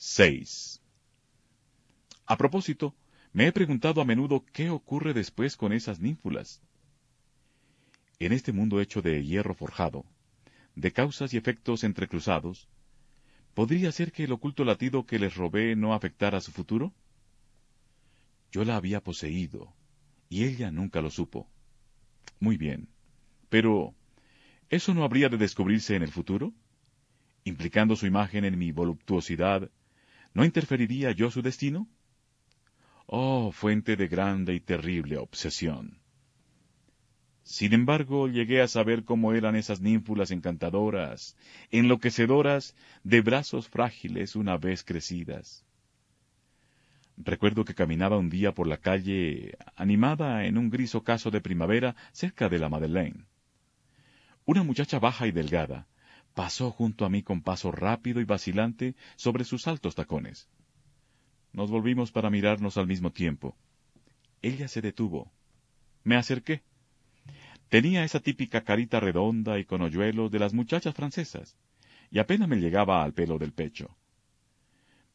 6. A propósito, me he preguntado a menudo qué ocurre después con esas ninfulas. En este mundo hecho de hierro forjado, de causas y efectos entrecruzados, ¿podría ser que el oculto latido que les robé no afectara su futuro? Yo la había poseído, y ella nunca lo supo. Muy bien, pero ¿eso no habría de descubrirse en el futuro? Implicando su imagen en mi voluptuosidad ¿No interferiría yo su destino? Oh, fuente de grande y terrible obsesión. Sin embargo, llegué a saber cómo eran esas ninfulas encantadoras, enloquecedoras, de brazos frágiles una vez crecidas. Recuerdo que caminaba un día por la calle, animada en un gris ocaso de primavera, cerca de la Madeleine. Una muchacha baja y delgada, pasó junto a mí con paso rápido y vacilante sobre sus altos tacones. Nos volvimos para mirarnos al mismo tiempo. Ella se detuvo. Me acerqué. Tenía esa típica carita redonda y con hoyuelos de las muchachas francesas, y apenas me llegaba al pelo del pecho.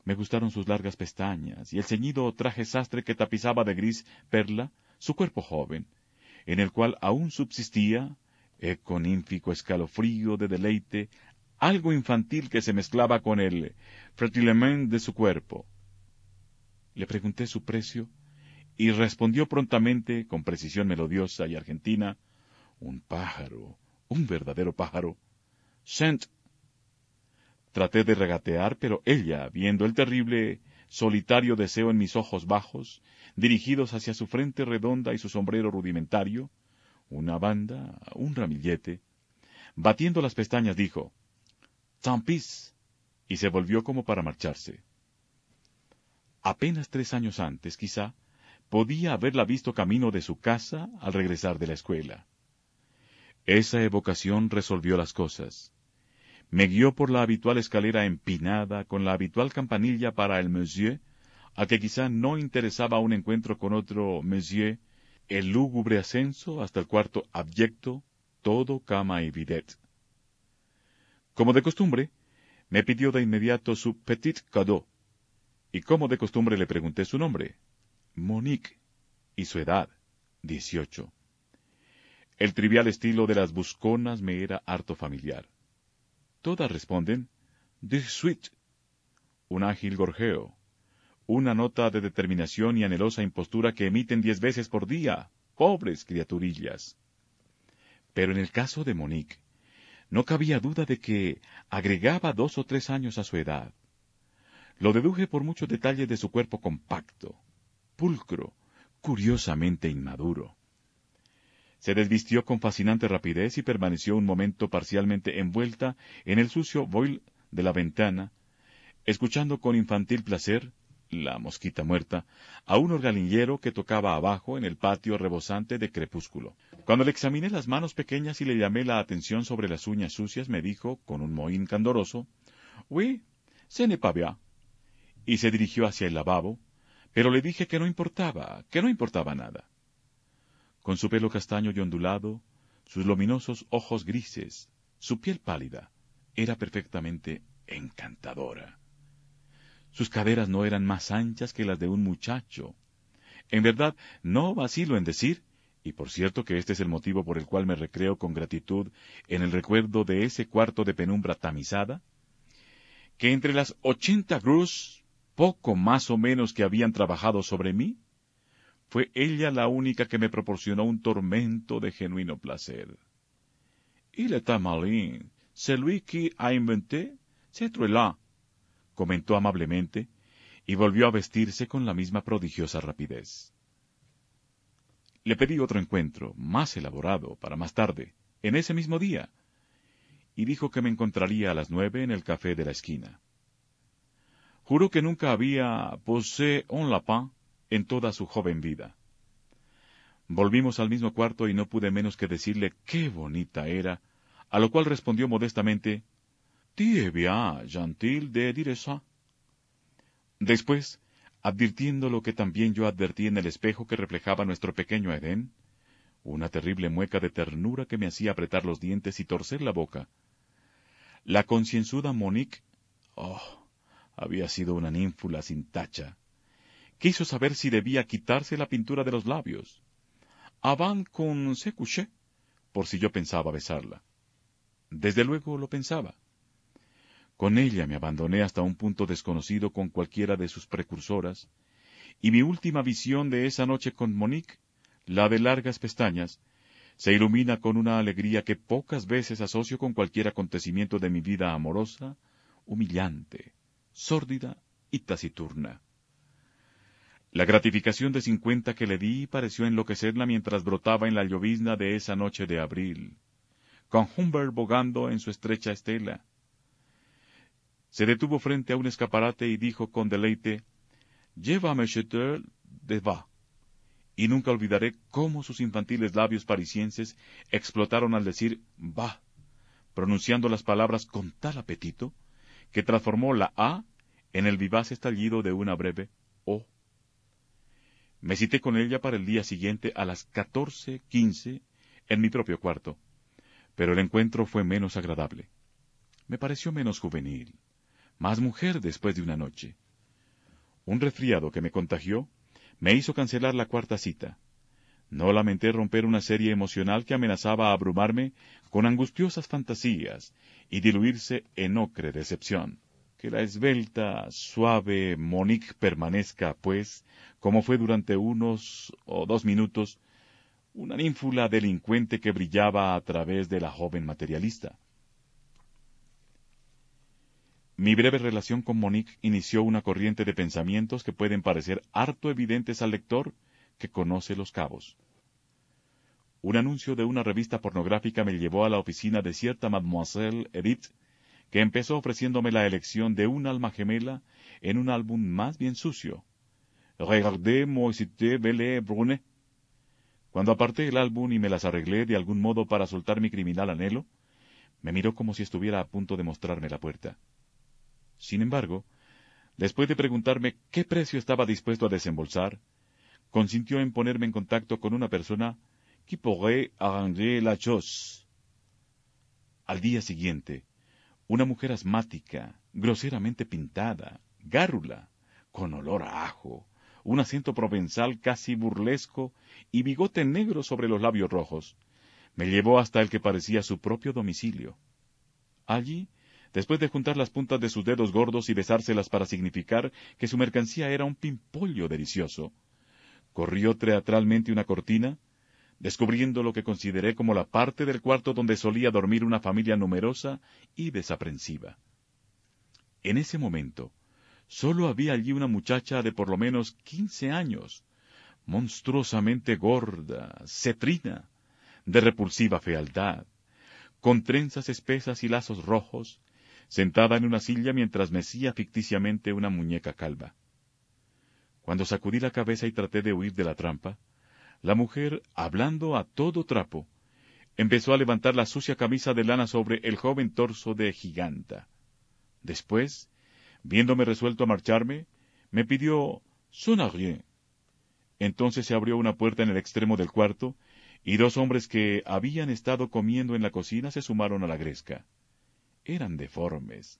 Me gustaron sus largas pestañas y el ceñido traje sastre que tapizaba de gris perla su cuerpo joven, en el cual aún subsistía, eh, con escalofrío de deleite, algo infantil que se mezclaba con el fretilement de su cuerpo. Le pregunté su precio y respondió prontamente, con precisión melodiosa y argentina, un pájaro, un verdadero pájaro. Cent. Traté de regatear, pero ella, viendo el terrible, solitario deseo en mis ojos bajos, dirigidos hacia su frente redonda y su sombrero rudimentario, una banda, un ramillete. Batiendo las pestañas dijo, Tampis, y se volvió como para marcharse. Apenas tres años antes, quizá, podía haberla visto camino de su casa al regresar de la escuela. Esa evocación resolvió las cosas. Me guió por la habitual escalera empinada con la habitual campanilla para el monsieur, a que quizá no interesaba un encuentro con otro monsieur el lúgubre ascenso hasta el cuarto abyecto, todo cama y bidet. Como de costumbre, me pidió de inmediato su petit cadeau, y como de costumbre le pregunté su nombre, Monique, y su edad, dieciocho. El trivial estilo de las busconas me era harto familiar. Todas responden, de suite, un ágil gorjeo, una nota de determinación y anhelosa impostura que emiten diez veces por día, pobres criaturillas. Pero en el caso de Monique, no cabía duda de que agregaba dos o tres años a su edad. Lo deduje por muchos detalles de su cuerpo compacto, pulcro, curiosamente inmaduro. Se desvistió con fascinante rapidez y permaneció un momento parcialmente envuelta en el sucio voile de la ventana, escuchando con infantil placer la mosquita muerta, a un organillero que tocaba abajo en el patio rebosante de crepúsculo. Cuando le examiné las manos pequeñas y le llamé la atención sobre las uñas sucias, me dijo, con un mohín candoroso, Oui, ce n'est pas. Y se dirigió hacia el lavabo, pero le dije que no importaba, que no importaba nada. Con su pelo castaño y ondulado, sus luminosos ojos grises, su piel pálida, era perfectamente encantadora. Sus caderas no eran más anchas que las de un muchacho. En verdad, no vacilo en decir, y por cierto que este es el motivo por el cual me recreo con gratitud en el recuerdo de ese cuarto de penumbra tamizada, que entre las ochenta grus, poco más o menos que habían trabajado sobre mí, fue ella la única que me proporcionó un tormento de genuino placer. Il est malin, celui qui a inventé, c'est comentó amablemente, y volvió a vestirse con la misma prodigiosa rapidez. Le pedí otro encuentro, más elaborado, para más tarde, en ese mismo día, y dijo que me encontraría a las nueve en el café de la esquina. Juró que nunca había posé un lapin en toda su joven vida. Volvimos al mismo cuarto y no pude menos que decirle qué bonita era, a lo cual respondió modestamente, «Tie bien gentil de dire ça». Después, advirtiendo lo que también yo advertí en el espejo que reflejaba nuestro pequeño Edén, una terrible mueca de ternura que me hacía apretar los dientes y torcer la boca. La concienzuda Monique, oh, había sido una ninfula sin tacha. Quiso saber si debía quitarse la pintura de los labios. Avant con se por si yo pensaba besarla. Desde luego lo pensaba. Con ella me abandoné hasta un punto desconocido con cualquiera de sus precursoras, y mi última visión de esa noche con Monique, la de largas pestañas, se ilumina con una alegría que pocas veces asocio con cualquier acontecimiento de mi vida amorosa, humillante, sórdida y taciturna. La gratificación de cincuenta que le di pareció enloquecerla mientras brotaba en la llovizna de esa noche de abril, con Humbert bogando en su estrecha estela, se detuvo frente a un escaparate y dijo con deleite, Llévame, Chetel, de va. Y nunca olvidaré cómo sus infantiles labios parisienses explotaron al decir va, pronunciando las palabras con tal apetito, que transformó la A en el vivaz estallido de una breve O. Me cité con ella para el día siguiente a las catorce quince en mi propio cuarto, pero el encuentro fue menos agradable. Me pareció menos juvenil, más mujer después de una noche. Un resfriado que me contagió me hizo cancelar la cuarta cita. No lamenté romper una serie emocional que amenazaba abrumarme con angustiosas fantasías y diluirse en ocre decepción. Que la esbelta, suave Monique permanezca, pues, como fue durante unos o dos minutos, una ninfula delincuente que brillaba a través de la joven materialista. Mi breve relación con Monique inició una corriente de pensamientos que pueden parecer harto evidentes al lector que conoce los cabos. Un anuncio de una revista pornográfica me llevó a la oficina de cierta mademoiselle Edith, que empezó ofreciéndome la elección de un alma gemela en un álbum más bien sucio. Regardez moi belle brune. Cuando aparté el álbum y me las arreglé de algún modo para soltar mi criminal anhelo, me miró como si estuviera a punto de mostrarme la puerta. Sin embargo, después de preguntarme qué precio estaba dispuesto a desembolsar, consintió en ponerme en contacto con una persona que pourrait arranger la chose. Al día siguiente, una mujer asmática, groseramente pintada, gárrula, con olor a ajo, un acento provenzal casi burlesco y bigote negro sobre los labios rojos, me llevó hasta el que parecía su propio domicilio. Allí después de juntar las puntas de sus dedos gordos y besárselas para significar que su mercancía era un pimpollo delicioso. Corrió teatralmente una cortina, descubriendo lo que consideré como la parte del cuarto donde solía dormir una familia numerosa y desaprensiva. En ese momento, sólo había allí una muchacha de por lo menos quince años, monstruosamente gorda, cetrina, de repulsiva fealdad, con trenzas espesas y lazos rojos, sentada en una silla mientras mecía ficticiamente una muñeca calva. Cuando sacudí la cabeza y traté de huir de la trampa, la mujer, hablando a todo trapo, empezó a levantar la sucia camisa de lana sobre el joven torso de giganta. Después, viéndome resuelto a marcharme, me pidió son rien. Entonces se abrió una puerta en el extremo del cuarto, y dos hombres que habían estado comiendo en la cocina se sumaron a la gresca eran deformes,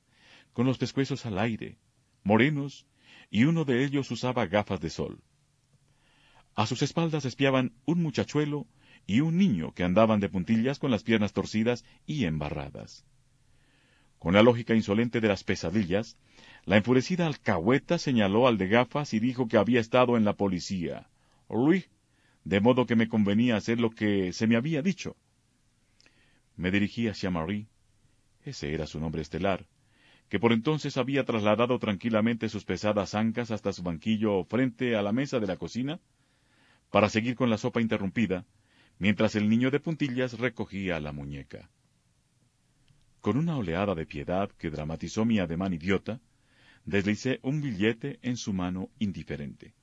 con los pescuezos al aire, morenos, y uno de ellos usaba gafas de sol. A sus espaldas espiaban un muchachuelo y un niño que andaban de puntillas con las piernas torcidas y embarradas. Con la lógica insolente de las pesadillas, la enfurecida alcahueta señaló al de gafas y dijo que había estado en la policía. Luis, de modo que me convenía hacer lo que se me había dicho. Me dirigí hacia Marie, ese era su nombre estelar, que por entonces había trasladado tranquilamente sus pesadas ancas hasta su banquillo frente a la mesa de la cocina, para seguir con la sopa interrumpida, mientras el niño de puntillas recogía la muñeca. Con una oleada de piedad que dramatizó mi ademán idiota, deslicé un billete en su mano indiferente.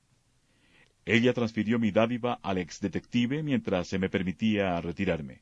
Ella transfirió mi dádiva al ex detective mientras se me permitía retirarme.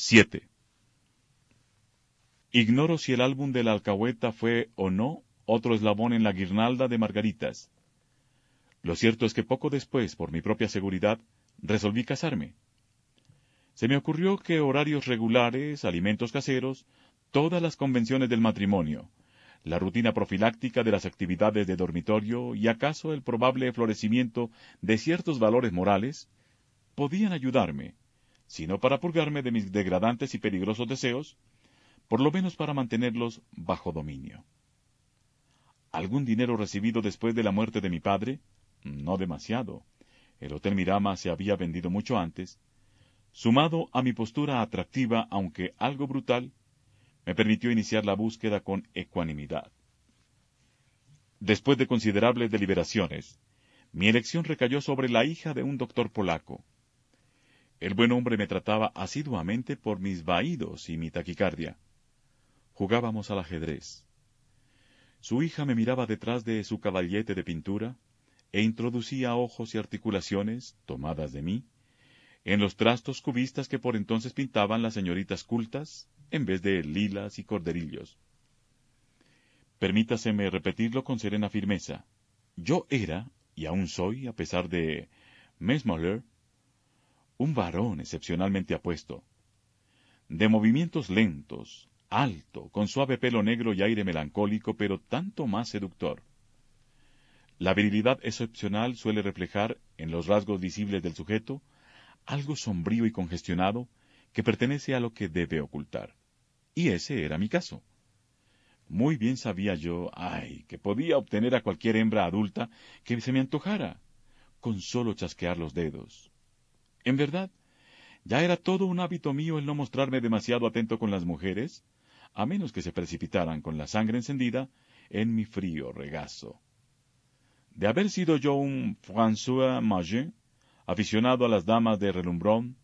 7. Ignoro si el álbum de la alcahueta fue o no otro eslabón en la guirnalda de margaritas. Lo cierto es que poco después, por mi propia seguridad, resolví casarme. Se me ocurrió que horarios regulares, alimentos caseros, todas las convenciones del matrimonio, la rutina profiláctica de las actividades de dormitorio y acaso el probable florecimiento de ciertos valores morales, podían ayudarme sino para purgarme de mis degradantes y peligrosos deseos, por lo menos para mantenerlos bajo dominio. Algún dinero recibido después de la muerte de mi padre, no demasiado, el Hotel Mirama se había vendido mucho antes, sumado a mi postura atractiva, aunque algo brutal, me permitió iniciar la búsqueda con ecuanimidad. Después de considerables deliberaciones, mi elección recayó sobre la hija de un doctor polaco, el buen hombre me trataba asiduamente por mis vaídos y mi taquicardia. Jugábamos al ajedrez. Su hija me miraba detrás de su caballete de pintura e introducía ojos y articulaciones, tomadas de mí, en los trastos cubistas que por entonces pintaban las señoritas cultas en vez de lilas y corderillos. Permítaseme repetirlo con serena firmeza. Yo era, y aún soy, a pesar de Mesmoller, un varón excepcionalmente apuesto, de movimientos lentos, alto, con suave pelo negro y aire melancólico, pero tanto más seductor. La virilidad excepcional suele reflejar, en los rasgos visibles del sujeto, algo sombrío y congestionado que pertenece a lo que debe ocultar. Y ese era mi caso. Muy bien sabía yo, ay, que podía obtener a cualquier hembra adulta que se me antojara, con solo chasquear los dedos. En verdad, ya era todo un hábito mío el no mostrarme demasiado atento con las mujeres, a menos que se precipitaran con la sangre encendida en mi frío regazo. De haber sido yo un François Maget, aficionado a las damas de relumbrón,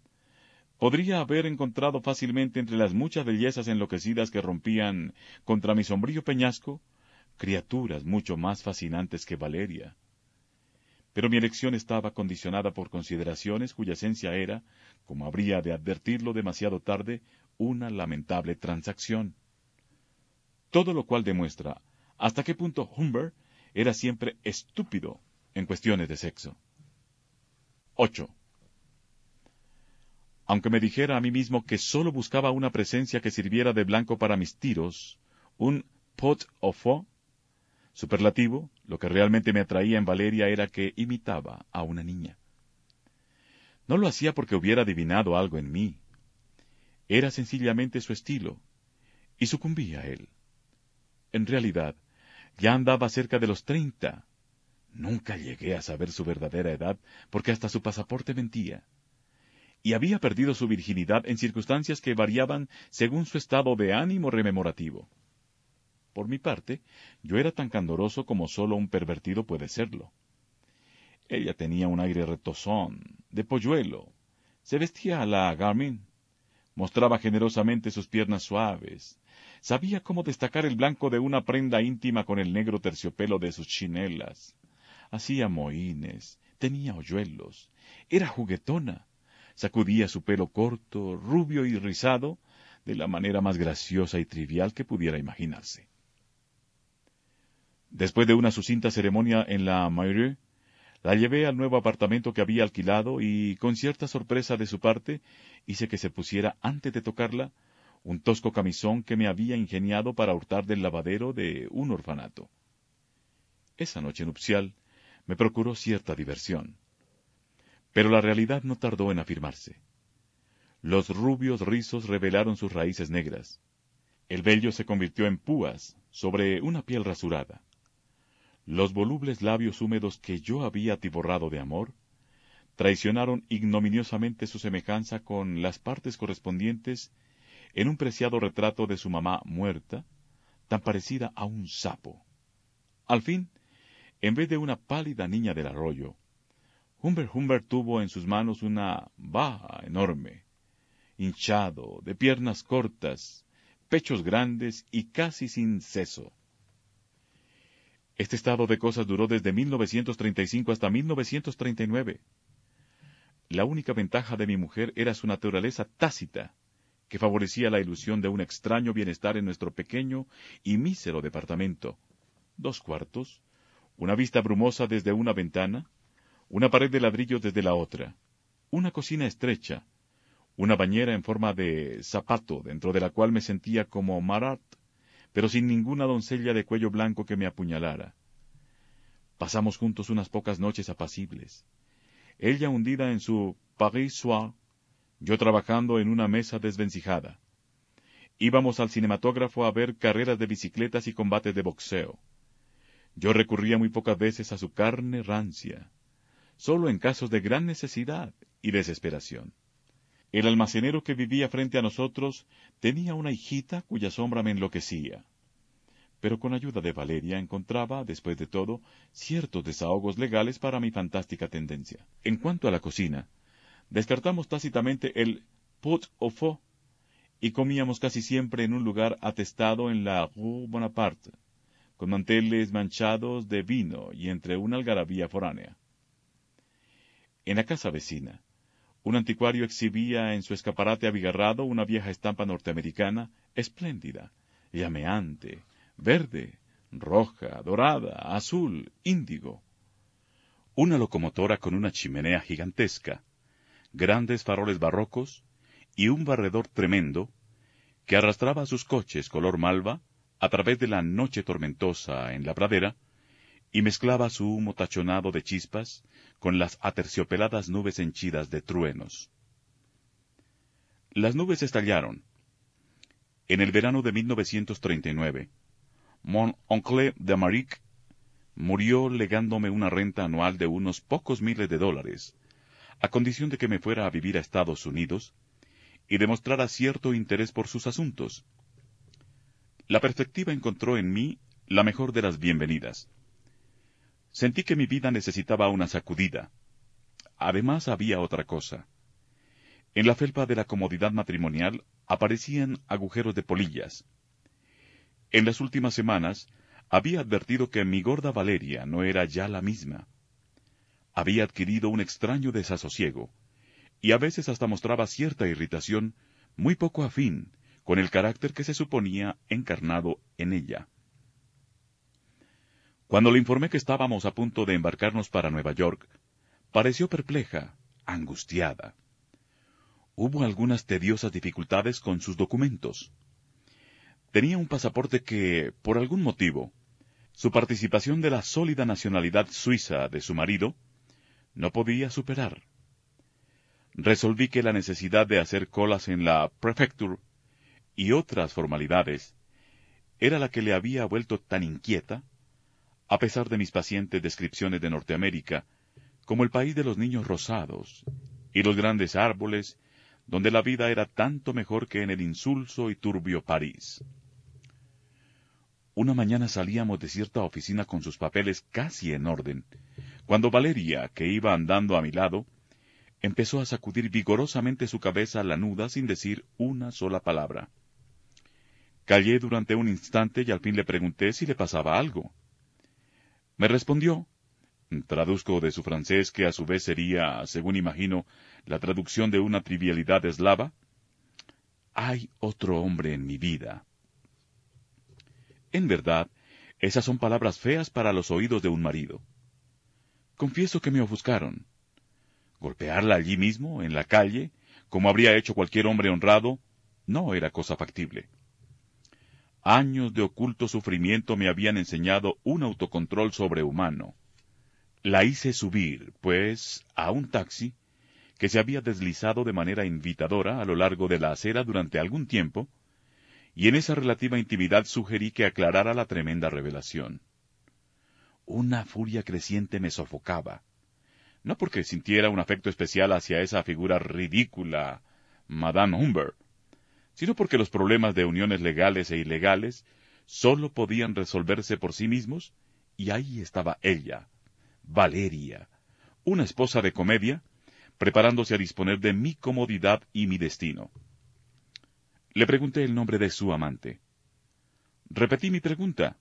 podría haber encontrado fácilmente entre las muchas bellezas enloquecidas que rompían contra mi sombrío peñasco, criaturas mucho más fascinantes que Valeria, pero mi elección estaba condicionada por consideraciones cuya esencia era, como habría de advertirlo demasiado tarde, una lamentable transacción. Todo lo cual demuestra hasta qué punto Humbert era siempre estúpido en cuestiones de sexo. 8. Aunque me dijera a mí mismo que sólo buscaba una presencia que sirviera de blanco para mis tiros, un pot au fond, Superlativo, lo que realmente me atraía en Valeria era que imitaba a una niña. No lo hacía porque hubiera adivinado algo en mí. Era sencillamente su estilo, y sucumbí a él. En realidad, ya andaba cerca de los treinta. Nunca llegué a saber su verdadera edad, porque hasta su pasaporte mentía. y había perdido su virginidad en circunstancias que variaban según su estado de ánimo rememorativo. Por mi parte, yo era tan candoroso como solo un pervertido puede serlo. Ella tenía un aire retozón, de polluelo, se vestía a la Garmin, mostraba generosamente sus piernas suaves, sabía cómo destacar el blanco de una prenda íntima con el negro terciopelo de sus chinelas, hacía mohines, tenía hoyuelos, era juguetona, sacudía su pelo corto, rubio y rizado, de la manera más graciosa y trivial que pudiera imaginarse. Después de una sucinta ceremonia en la Maire, la llevé al nuevo apartamento que había alquilado y, con cierta sorpresa de su parte, hice que se pusiera, antes de tocarla, un tosco camisón que me había ingeniado para hurtar del lavadero de un orfanato. Esa noche nupcial me procuró cierta diversión. Pero la realidad no tardó en afirmarse. Los rubios rizos revelaron sus raíces negras. El vello se convirtió en púas sobre una piel rasurada. Los volubles labios húmedos que yo había atiborrado de amor traicionaron ignominiosamente su semejanza con las partes correspondientes en un preciado retrato de su mamá muerta, tan parecida a un sapo. Al fin, en vez de una pálida niña del arroyo, Humbert Humbert tuvo en sus manos una baja enorme, hinchado, de piernas cortas, pechos grandes y casi sin seso. Este estado de cosas duró desde 1935 hasta 1939. La única ventaja de mi mujer era su naturaleza tácita, que favorecía la ilusión de un extraño bienestar en nuestro pequeño y mísero departamento. Dos cuartos, una vista brumosa desde una ventana, una pared de ladrillo desde la otra, una cocina estrecha, una bañera en forma de zapato dentro de la cual me sentía como Marat, pero sin ninguna doncella de cuello blanco que me apuñalara. Pasamos juntos unas pocas noches apacibles. Ella hundida en su Paris Soir, yo trabajando en una mesa desvencijada. Íbamos al cinematógrafo a ver carreras de bicicletas y combates de boxeo. Yo recurría muy pocas veces a su carne rancia, solo en casos de gran necesidad y desesperación. El almacenero que vivía frente a nosotros tenía una hijita cuya sombra me enloquecía. Pero con ayuda de Valeria encontraba, después de todo, ciertos desahogos legales para mi fantástica tendencia. En cuanto a la cocina, descartamos tácitamente el pot au feu y comíamos casi siempre en un lugar atestado en la Rue Bonaparte, con manteles manchados de vino y entre una algarabía foránea. En la casa vecina, un anticuario exhibía en su escaparate abigarrado una vieja estampa norteamericana, espléndida, llameante, verde, roja, dorada, azul, índigo. Una locomotora con una chimenea gigantesca, grandes faroles barrocos y un barredor tremendo que arrastraba sus coches color malva a través de la noche tormentosa en la pradera y mezclaba su humo tachonado de chispas con las aterciopeladas nubes henchidas de truenos. Las nubes estallaron. En el verano de 1939, Mon oncle de murió legándome una renta anual de unos pocos miles de dólares, a condición de que me fuera a vivir a Estados Unidos y demostrara cierto interés por sus asuntos. La perspectiva encontró en mí la mejor de las bienvenidas. Sentí que mi vida necesitaba una sacudida. Además había otra cosa. En la felpa de la comodidad matrimonial aparecían agujeros de polillas. En las últimas semanas había advertido que mi gorda Valeria no era ya la misma. Había adquirido un extraño desasosiego, y a veces hasta mostraba cierta irritación muy poco afín con el carácter que se suponía encarnado en ella. Cuando le informé que estábamos a punto de embarcarnos para Nueva York, pareció perpleja, angustiada. Hubo algunas tediosas dificultades con sus documentos. Tenía un pasaporte que, por algún motivo, su participación de la sólida nacionalidad suiza de su marido, no podía superar. Resolví que la necesidad de hacer colas en la prefecture y otras formalidades era la que le había vuelto tan inquieta a pesar de mis pacientes descripciones de Norteamérica, como el país de los niños rosados, y los grandes árboles, donde la vida era tanto mejor que en el insulso y turbio París. Una mañana salíamos de cierta oficina con sus papeles casi en orden, cuando Valeria, que iba andando a mi lado, empezó a sacudir vigorosamente su cabeza lanuda sin decir una sola palabra. Callé durante un instante y al fin le pregunté si le pasaba algo. Me respondió, traduzco de su francés que a su vez sería, según imagino, la traducción de una trivialidad eslava, hay otro hombre en mi vida. En verdad, esas son palabras feas para los oídos de un marido. Confieso que me ofuscaron. Golpearla allí mismo, en la calle, como habría hecho cualquier hombre honrado, no era cosa factible. Años de oculto sufrimiento me habían enseñado un autocontrol sobrehumano. La hice subir, pues, a un taxi que se había deslizado de manera invitadora a lo largo de la acera durante algún tiempo, y en esa relativa intimidad sugerí que aclarara la tremenda revelación. Una furia creciente me sofocaba, no porque sintiera un afecto especial hacia esa figura ridícula, Madame Humbert, sino porque los problemas de uniones legales e ilegales sólo podían resolverse por sí mismos, y ahí estaba ella, Valeria, una esposa de comedia, preparándose a disponer de mi comodidad y mi destino. Le pregunté el nombre de su amante. Repetí mi pregunta,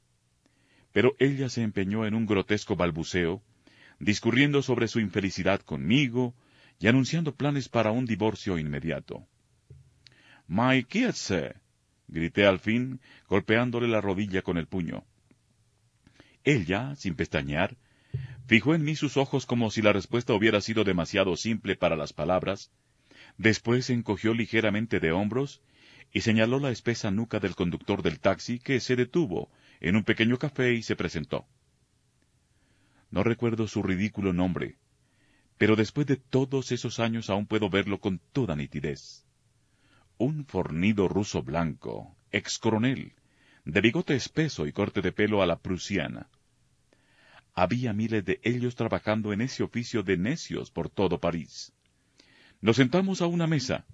pero ella se empeñó en un grotesco balbuceo, discurriendo sobre su infelicidad conmigo y anunciando planes para un divorcio inmediato. My kids, grité al fin, golpeándole la rodilla con el puño. Ella, sin pestañear, fijó en mí sus ojos como si la respuesta hubiera sido demasiado simple para las palabras, después encogió ligeramente de hombros y señaló la espesa nuca del conductor del taxi que se detuvo en un pequeño café y se presentó. No recuerdo su ridículo nombre, pero después de todos esos años aún puedo verlo con toda nitidez un fornido ruso blanco, ex coronel, de bigote espeso y corte de pelo a la prusiana. Había miles de ellos trabajando en ese oficio de necios por todo París. Nos sentamos a una mesa.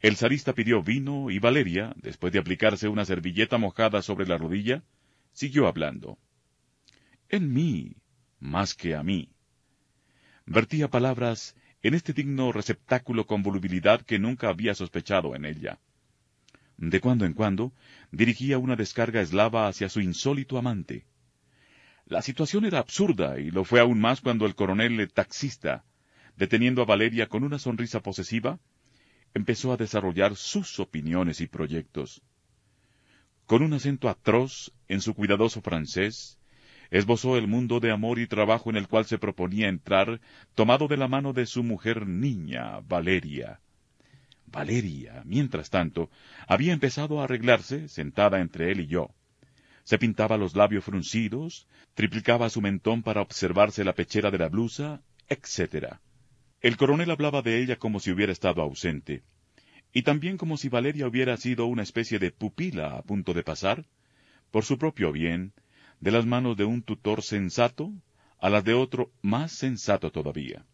El zarista pidió vino y Valeria, después de aplicarse una servilleta mojada sobre la rodilla, siguió hablando. En mí, más que a mí. Vertía palabras en este digno receptáculo con volubilidad que nunca había sospechado en ella. De cuando en cuando dirigía una descarga eslava hacia su insólito amante. La situación era absurda y lo fue aún más cuando el coronel taxista, deteniendo a Valeria con una sonrisa posesiva, empezó a desarrollar sus opiniones y proyectos. Con un acento atroz en su cuidadoso francés, esbozó el mundo de amor y trabajo en el cual se proponía entrar, tomado de la mano de su mujer niña, Valeria. Valeria, mientras tanto, había empezado a arreglarse, sentada entre él y yo. Se pintaba los labios fruncidos, triplicaba su mentón para observarse la pechera de la blusa, etc. El coronel hablaba de ella como si hubiera estado ausente, y también como si Valeria hubiera sido una especie de pupila a punto de pasar, por su propio bien, de las manos de un tutor sensato a las de otro más sensato todavía.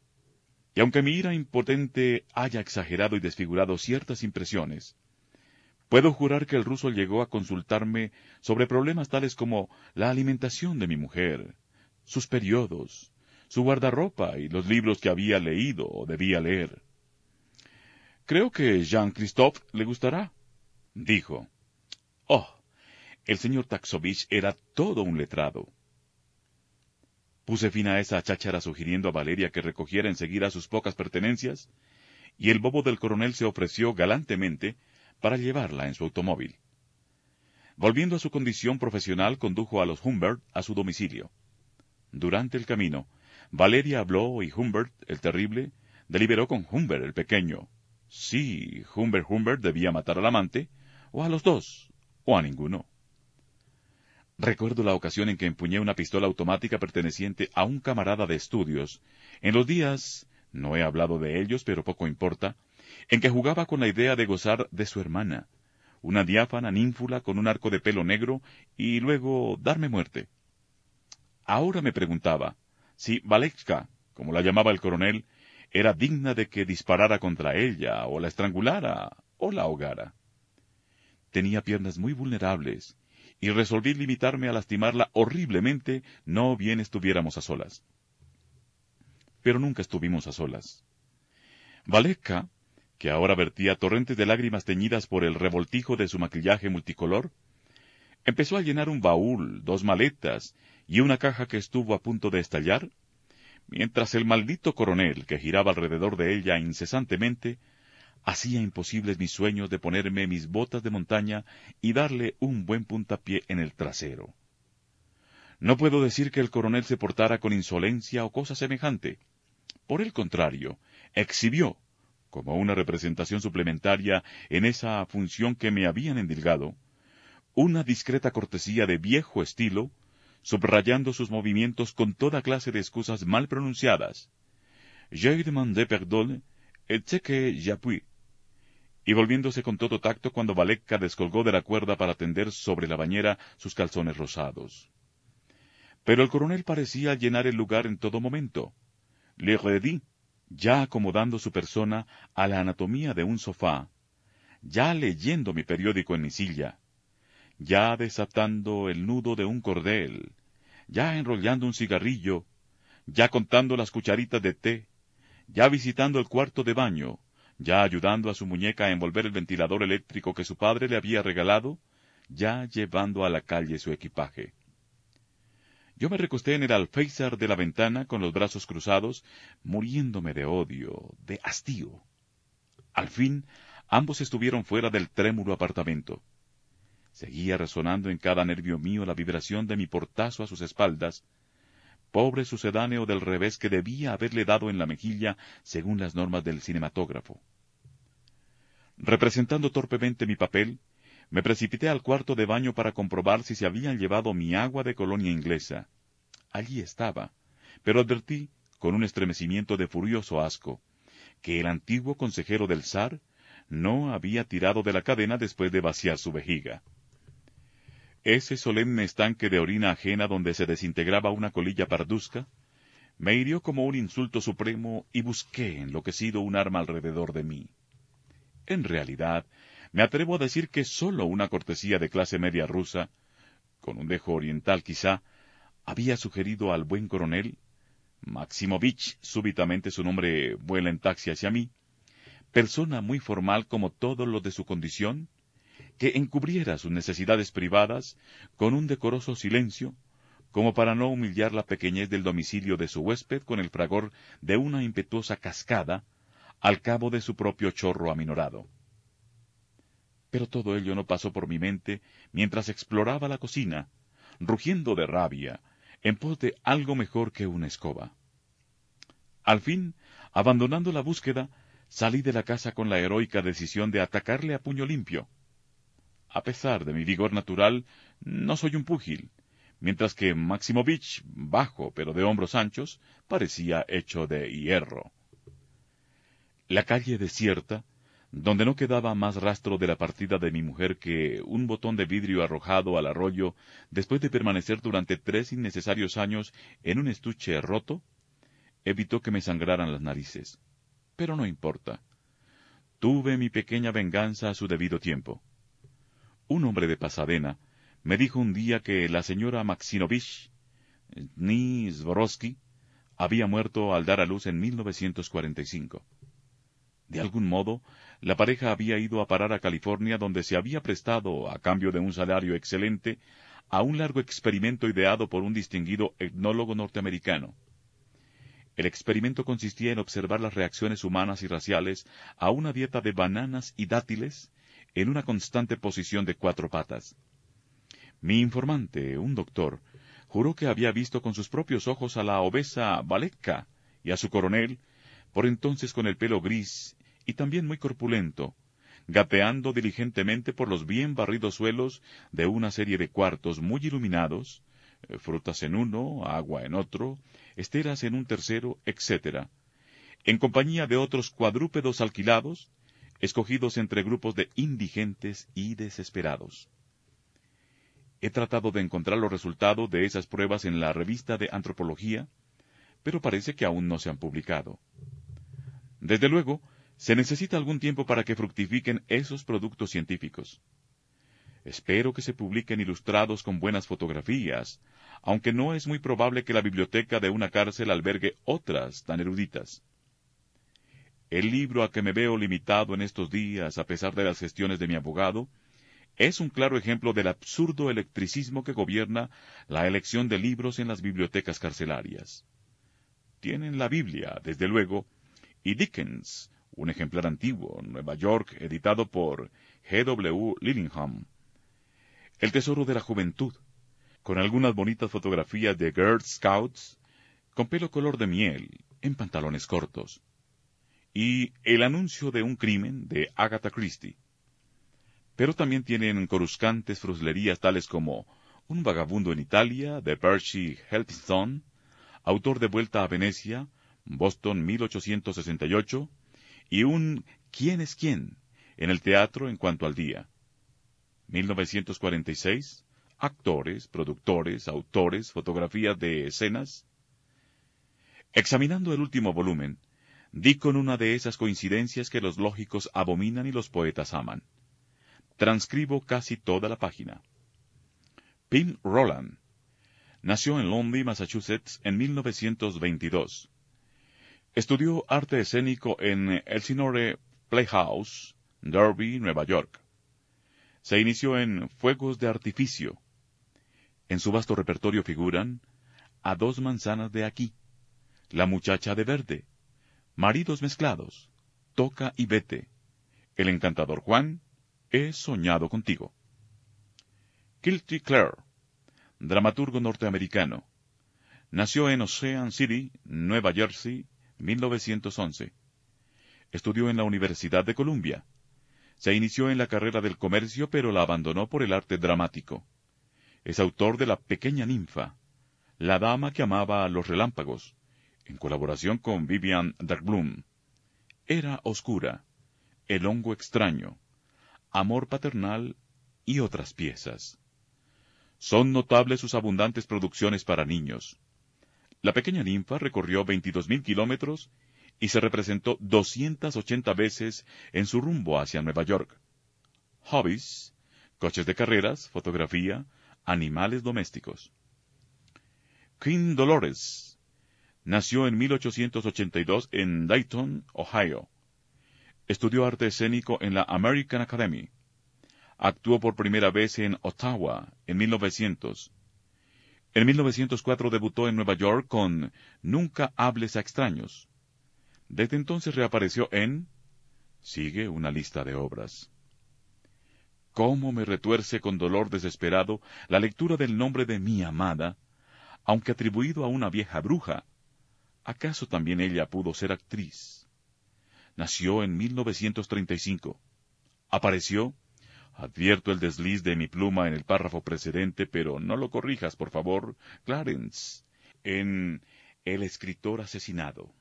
Y aunque mi ira impotente haya exagerado y desfigurado ciertas impresiones, puedo jurar que el ruso llegó a consultarme sobre problemas tales como la alimentación de mi mujer, sus periodos, su guardarropa y los libros que había leído o debía leer. Creo que Jean-Christophe le gustará, dijo. Oh, el señor Taxovich era todo un letrado. Puse fin a esa cháchara sugiriendo a Valeria que recogiera enseguida sus pocas pertenencias, y el bobo del coronel se ofreció galantemente para llevarla en su automóvil. Volviendo a su condición profesional, condujo a los Humbert a su domicilio. Durante el camino, Valeria habló y Humbert, el terrible, deliberó con Humbert, el pequeño. Si Humbert Humbert debía matar al amante, o a los dos, o a ninguno. Recuerdo la ocasión en que empuñé una pistola automática perteneciente a un camarada de estudios, en los días, no he hablado de ellos, pero poco importa, en que jugaba con la idea de gozar de su hermana, una diáfana ninfula con un arco de pelo negro, y luego darme muerte. Ahora me preguntaba si Valechka, como la llamaba el coronel, era digna de que disparara contra ella, o la estrangulara, o la ahogara. Tenía piernas muy vulnerables, y resolví limitarme a lastimarla horriblemente, no bien estuviéramos a solas. Pero nunca estuvimos a solas. Valesca, que ahora vertía torrentes de lágrimas teñidas por el revoltijo de su maquillaje multicolor, empezó a llenar un baúl, dos maletas y una caja que estuvo a punto de estallar, mientras el maldito coronel, que giraba alrededor de ella incesantemente, hacía imposibles mis sueños de ponerme mis botas de montaña y darle un buen puntapié en el trasero. No puedo decir que el coronel se portara con insolencia o cosa semejante. Por el contrario, exhibió, como una representación suplementaria en esa función que me habían endilgado, una discreta cortesía de viejo estilo, subrayando sus movimientos con toda clase de excusas mal pronunciadas. J'ai demandé perdón, et ce que j'appuie. Y volviéndose con todo tacto cuando Valekka descolgó de la cuerda para tender sobre la bañera sus calzones rosados. Pero el coronel parecía llenar el lugar en todo momento. Le redí, ya acomodando su persona a la anatomía de un sofá, ya leyendo mi periódico en mi silla, ya desatando el nudo de un cordel, ya enrollando un cigarrillo, ya contando las cucharitas de té, ya visitando el cuarto de baño, ya ayudando a su muñeca a envolver el ventilador eléctrico que su padre le había regalado, ya llevando a la calle su equipaje. Yo me recosté en el alféizar de la ventana con los brazos cruzados, muriéndome de odio, de hastío. Al fin, ambos estuvieron fuera del trémulo apartamento. Seguía resonando en cada nervio mío la vibración de mi portazo a sus espaldas, pobre sucedáneo del revés que debía haberle dado en la mejilla según las normas del cinematógrafo. Representando torpemente mi papel, me precipité al cuarto de baño para comprobar si se habían llevado mi agua de colonia inglesa. Allí estaba, pero advertí, con un estremecimiento de furioso asco, que el antiguo consejero del zar no había tirado de la cadena después de vaciar su vejiga. Ese solemne estanque de orina ajena donde se desintegraba una colilla parduzca, me hirió como un insulto supremo y busqué enloquecido un arma alrededor de mí. En realidad, me atrevo a decir que sólo una cortesía de clase media rusa, con un dejo oriental quizá, había sugerido al buen coronel, Maximovich, súbitamente su nombre vuela en taxi hacia mí, persona muy formal como todos los de su condición, que encubriera sus necesidades privadas con un decoroso silencio, como para no humillar la pequeñez del domicilio de su huésped con el fragor de una impetuosa cascada al cabo de su propio chorro aminorado. Pero todo ello no pasó por mi mente mientras exploraba la cocina, rugiendo de rabia, en pos de algo mejor que una escoba. Al fin, abandonando la búsqueda, salí de la casa con la heroica decisión de atacarle a puño limpio. A pesar de mi vigor natural, no soy un púgil, mientras que Maximovich, bajo pero de hombros anchos, parecía hecho de hierro. La calle desierta, donde no quedaba más rastro de la partida de mi mujer que un botón de vidrio arrojado al arroyo después de permanecer durante tres innecesarios años en un estuche roto, evitó que me sangraran las narices. Pero no importa. Tuve mi pequeña venganza a su debido tiempo. Un hombre de Pasadena me dijo un día que la señora Maxinovich, ni Zborowski, había muerto al dar a luz en 1945. De algún modo, la pareja había ido a parar a California donde se había prestado, a cambio de un salario excelente, a un largo experimento ideado por un distinguido etnólogo norteamericano. El experimento consistía en observar las reacciones humanas y raciales a una dieta de bananas y dátiles en una constante posición de cuatro patas. Mi informante, un doctor, juró que había visto con sus propios ojos a la obesa Valekka y a su coronel, por entonces con el pelo gris y también muy corpulento, gateando diligentemente por los bien barridos suelos de una serie de cuartos muy iluminados, eh, frutas en uno, agua en otro, esteras en un tercero, etc., en compañía de otros cuadrúpedos alquilados, escogidos entre grupos de indigentes y desesperados. He tratado de encontrar los resultados de esas pruebas en la revista de antropología, pero parece que aún no se han publicado. Desde luego, se necesita algún tiempo para que fructifiquen esos productos científicos. Espero que se publiquen ilustrados con buenas fotografías, aunque no es muy probable que la biblioteca de una cárcel albergue otras tan eruditas. El libro a que me veo limitado en estos días, a pesar de las gestiones de mi abogado, es un claro ejemplo del absurdo electricismo que gobierna la elección de libros en las bibliotecas carcelarias. Tienen la Biblia, desde luego, y Dickens, un ejemplar antiguo, Nueva York, editado por G. W. Lillingham. El tesoro de la juventud, con algunas bonitas fotografías de Girl Scouts, con pelo color de miel, en pantalones cortos. Y El anuncio de un crimen de Agatha Christie. Pero también tienen coruscantes fruslerías tales como Un vagabundo en Italia, de Percy Helpstone, autor de Vuelta a Venecia, Boston 1868, y un ¿Quién es quién? en el teatro en cuanto al día. 1946, actores, productores, autores, fotografías de escenas. Examinando el último volumen, di con una de esas coincidencias que los lógicos abominan y los poetas aman. Transcribo casi toda la página. Pim Roland nació en Londres, Massachusetts, en 1922. Estudió arte escénico en Elsinore Playhouse, Derby, Nueva York. Se inició en Fuegos de Artificio. En su vasto repertorio figuran A dos manzanas de aquí, La muchacha de verde, Maridos mezclados, Toca y vete, El encantador Juan, He soñado contigo. Kilty Clare, dramaturgo norteamericano. Nació en Ocean City, Nueva Jersey, 1911. Estudió en la Universidad de Columbia. Se inició en la carrera del comercio, pero la abandonó por el arte dramático. Es autor de La pequeña ninfa, La dama que amaba a los relámpagos, en colaboración con Vivian Darkblum. Era oscura, El hongo extraño, Amor paternal y otras piezas. Son notables sus abundantes producciones para niños. La pequeña ninfa recorrió 22.000 kilómetros y se representó 280 veces en su rumbo hacia Nueva York. Hobbies, coches de carreras, fotografía, animales domésticos. Queen Dolores nació en 1882 en Dayton, Ohio. Estudió arte escénico en la American Academy. Actuó por primera vez en Ottawa en 1900 en 1904 debutó en Nueva York con Nunca hables a extraños. Desde entonces reapareció en... Sigue una lista de obras. ¿Cómo me retuerce con dolor desesperado la lectura del nombre de mi amada, aunque atribuido a una vieja bruja? ¿Acaso también ella pudo ser actriz? Nació en 1935. Apareció Advierto el desliz de mi pluma en el párrafo precedente, pero no lo corrijas, por favor, Clarence, en El escritor asesinado.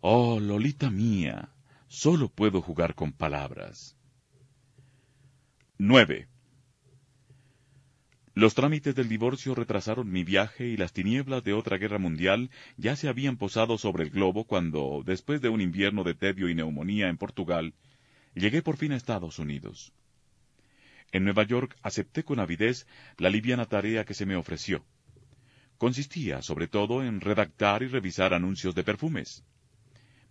Oh, Lolita mía, solo puedo jugar con palabras. 9. Los trámites del divorcio retrasaron mi viaje y las tinieblas de otra guerra mundial ya se habían posado sobre el globo cuando, después de un invierno de tedio y neumonía en Portugal, llegué por fin a Estados Unidos. En Nueva York acepté con avidez la liviana tarea que se me ofreció. Consistía, sobre todo, en redactar y revisar anuncios de perfumes.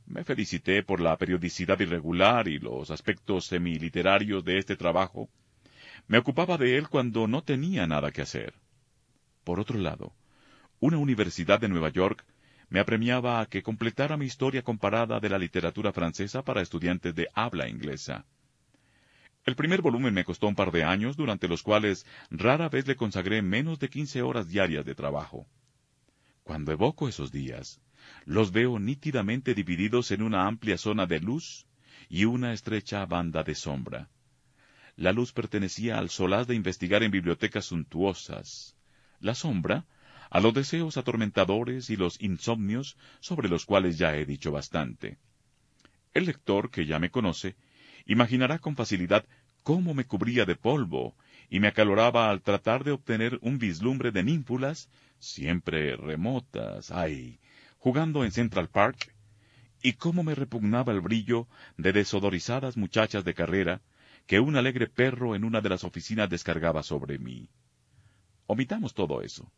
Me felicité por la periodicidad irregular y los aspectos semiliterarios de este trabajo. Me ocupaba de él cuando no tenía nada que hacer. Por otro lado, una universidad de Nueva York me apremiaba a que completara mi historia comparada de la literatura francesa para estudiantes de habla inglesa. El primer volumen me costó un par de años, durante los cuales rara vez le consagré menos de quince horas diarias de trabajo. Cuando evoco esos días, los veo nítidamente divididos en una amplia zona de luz y una estrecha banda de sombra. La luz pertenecía al solaz de investigar en bibliotecas suntuosas. La sombra a los deseos atormentadores y los insomnios sobre los cuales ya he dicho bastante. El lector, que ya me conoce, imaginará con facilidad cómo me cubría de polvo y me acaloraba al tratar de obtener un vislumbre de ninfulas, siempre remotas, ay, jugando en Central Park, y cómo me repugnaba el brillo de desodorizadas muchachas de carrera que un alegre perro en una de las oficinas descargaba sobre mí. Omitamos todo eso.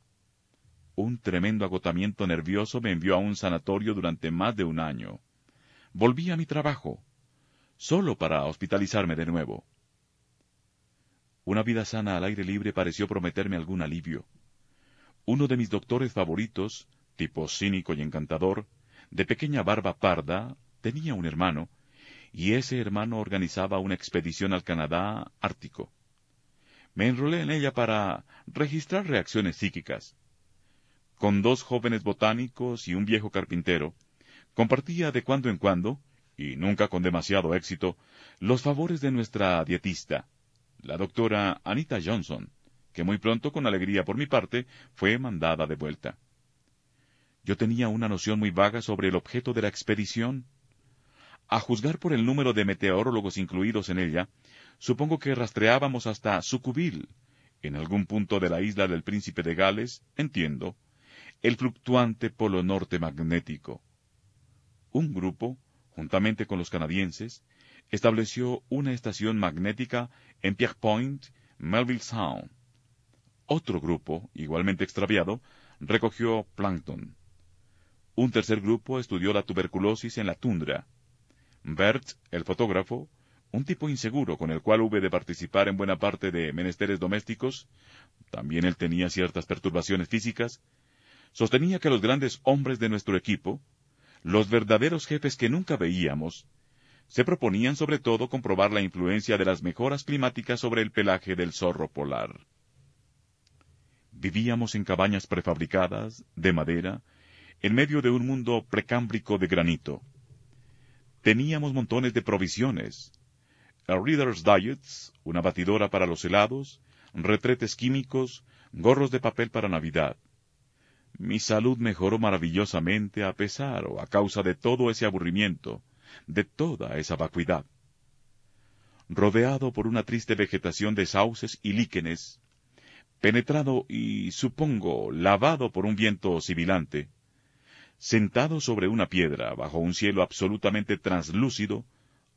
Un tremendo agotamiento nervioso me envió a un sanatorio durante más de un año. Volví a mi trabajo, solo para hospitalizarme de nuevo. Una vida sana al aire libre pareció prometerme algún alivio. Uno de mis doctores favoritos, tipo cínico y encantador, de pequeña barba parda, tenía un hermano, y ese hermano organizaba una expedición al Canadá ártico. Me enrolé en ella para registrar reacciones psíquicas. Con dos jóvenes botánicos y un viejo carpintero, compartía de cuando en cuando, y nunca con demasiado éxito, los favores de nuestra dietista, la doctora Anita Johnson, que muy pronto, con alegría por mi parte, fue mandada de vuelta. Yo tenía una noción muy vaga sobre el objeto de la expedición. A juzgar por el número de meteorólogos incluidos en ella, supongo que rastreábamos hasta Sucubil, en algún punto de la isla del Príncipe de Gales, entiendo, el fluctuante polo norte magnético. Un grupo, juntamente con los canadienses, estableció una estación magnética en Pierrepoint, Melville Sound. Otro grupo, igualmente extraviado, recogió plancton. Un tercer grupo estudió la tuberculosis en la tundra. Bert, el fotógrafo, un tipo inseguro con el cual hube de participar en buena parte de menesteres domésticos, también él tenía ciertas perturbaciones físicas, sostenía que los grandes hombres de nuestro equipo, los verdaderos jefes que nunca veíamos, se proponían sobre todo comprobar la influencia de las mejoras climáticas sobre el pelaje del zorro polar. Vivíamos en cabañas prefabricadas, de madera, en medio de un mundo precámbrico de granito. Teníamos montones de provisiones. El Reader's Diets, una batidora para los helados, retretes químicos, gorros de papel para Navidad. Mi salud mejoró maravillosamente a pesar o a causa de todo ese aburrimiento, de toda esa vacuidad. Rodeado por una triste vegetación de sauces y líquenes, penetrado y, supongo, lavado por un viento sibilante, sentado sobre una piedra bajo un cielo absolutamente translúcido,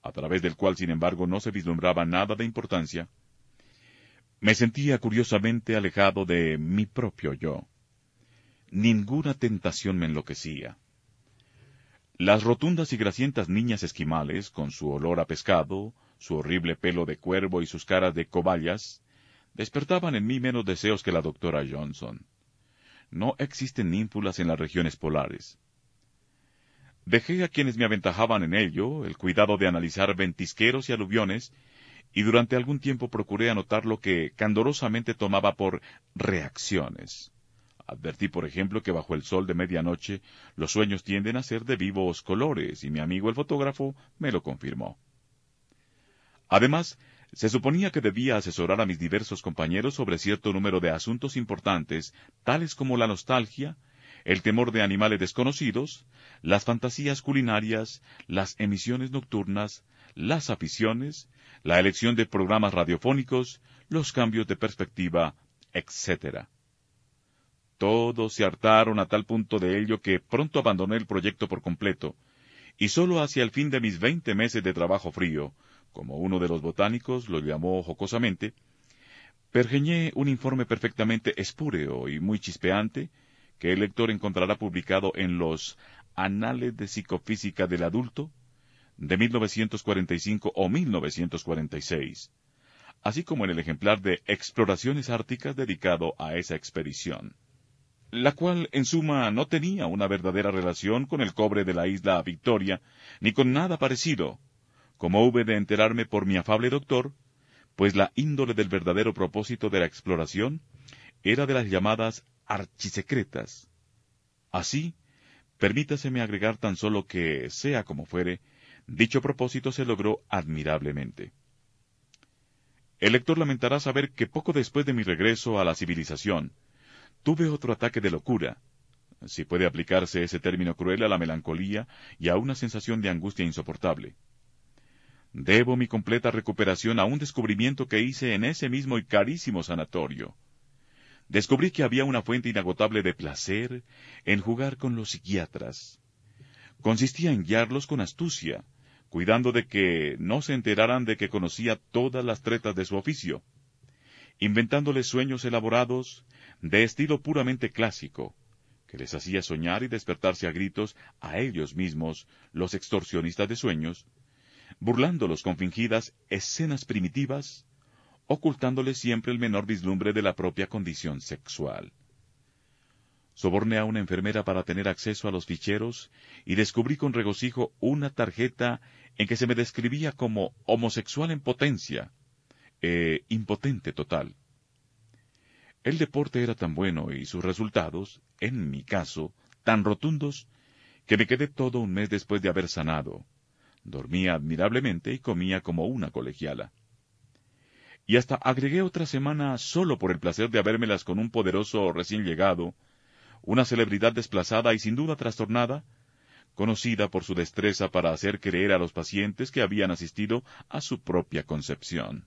a través del cual sin embargo no se vislumbraba nada de importancia, me sentía curiosamente alejado de mi propio yo. Ninguna tentación me enloquecía. Las rotundas y grasientas niñas esquimales, con su olor a pescado, su horrible pelo de cuervo y sus caras de cobayas, despertaban en mí menos deseos que la doctora Johnson no existen ninfulas en las regiones polares. Dejé a quienes me aventajaban en ello el cuidado de analizar ventisqueros y aluviones, y durante algún tiempo procuré anotar lo que candorosamente tomaba por reacciones. Advertí, por ejemplo, que bajo el sol de medianoche los sueños tienden a ser de vivos colores, y mi amigo el fotógrafo me lo confirmó. Además, se suponía que debía asesorar a mis diversos compañeros sobre cierto número de asuntos importantes, tales como la nostalgia, el temor de animales desconocidos, las fantasías culinarias, las emisiones nocturnas, las aficiones, la elección de programas radiofónicos, los cambios de perspectiva, etc. Todos se hartaron a tal punto de ello que pronto abandoné el proyecto por completo, y sólo hacia el fin de mis veinte meses de trabajo frío, como uno de los botánicos lo llamó jocosamente, pergeñé un informe perfectamente espúreo y muy chispeante, que el lector encontrará publicado en los Anales de Psicofísica del Adulto, de 1945 o 1946, así como en el ejemplar de Exploraciones Árticas dedicado a esa expedición, la cual en suma no tenía una verdadera relación con el cobre de la isla Victoria, ni con nada parecido, como hube de enterarme por mi afable doctor, pues la índole del verdadero propósito de la exploración era de las llamadas archisecretas. Así, permítaseme agregar tan solo que, sea como fuere, dicho propósito se logró admirablemente. El lector lamentará saber que poco después de mi regreso a la civilización, tuve otro ataque de locura, si puede aplicarse ese término cruel a la melancolía y a una sensación de angustia insoportable. Debo mi completa recuperación a un descubrimiento que hice en ese mismo y carísimo sanatorio. Descubrí que había una fuente inagotable de placer en jugar con los psiquiatras. consistía en guiarlos con astucia, cuidando de que no se enteraran de que conocía todas las tretas de su oficio, inventándoles sueños elaborados de estilo puramente clásico, que les hacía soñar y despertarse a gritos a ellos mismos, los extorsionistas de sueños, burlándolos con fingidas escenas primitivas, ocultándoles siempre el menor vislumbre de la propia condición sexual. Soborné a una enfermera para tener acceso a los ficheros y descubrí con regocijo una tarjeta en que se me describía como homosexual en potencia, e impotente total. El deporte era tan bueno y sus resultados, en mi caso, tan rotundos, que me quedé todo un mes después de haber sanado. Dormía admirablemente y comía como una colegiala. Y hasta agregué otra semana solo por el placer de habérmelas con un poderoso recién llegado, una celebridad desplazada y sin duda trastornada, conocida por su destreza para hacer creer a los pacientes que habían asistido a su propia concepción.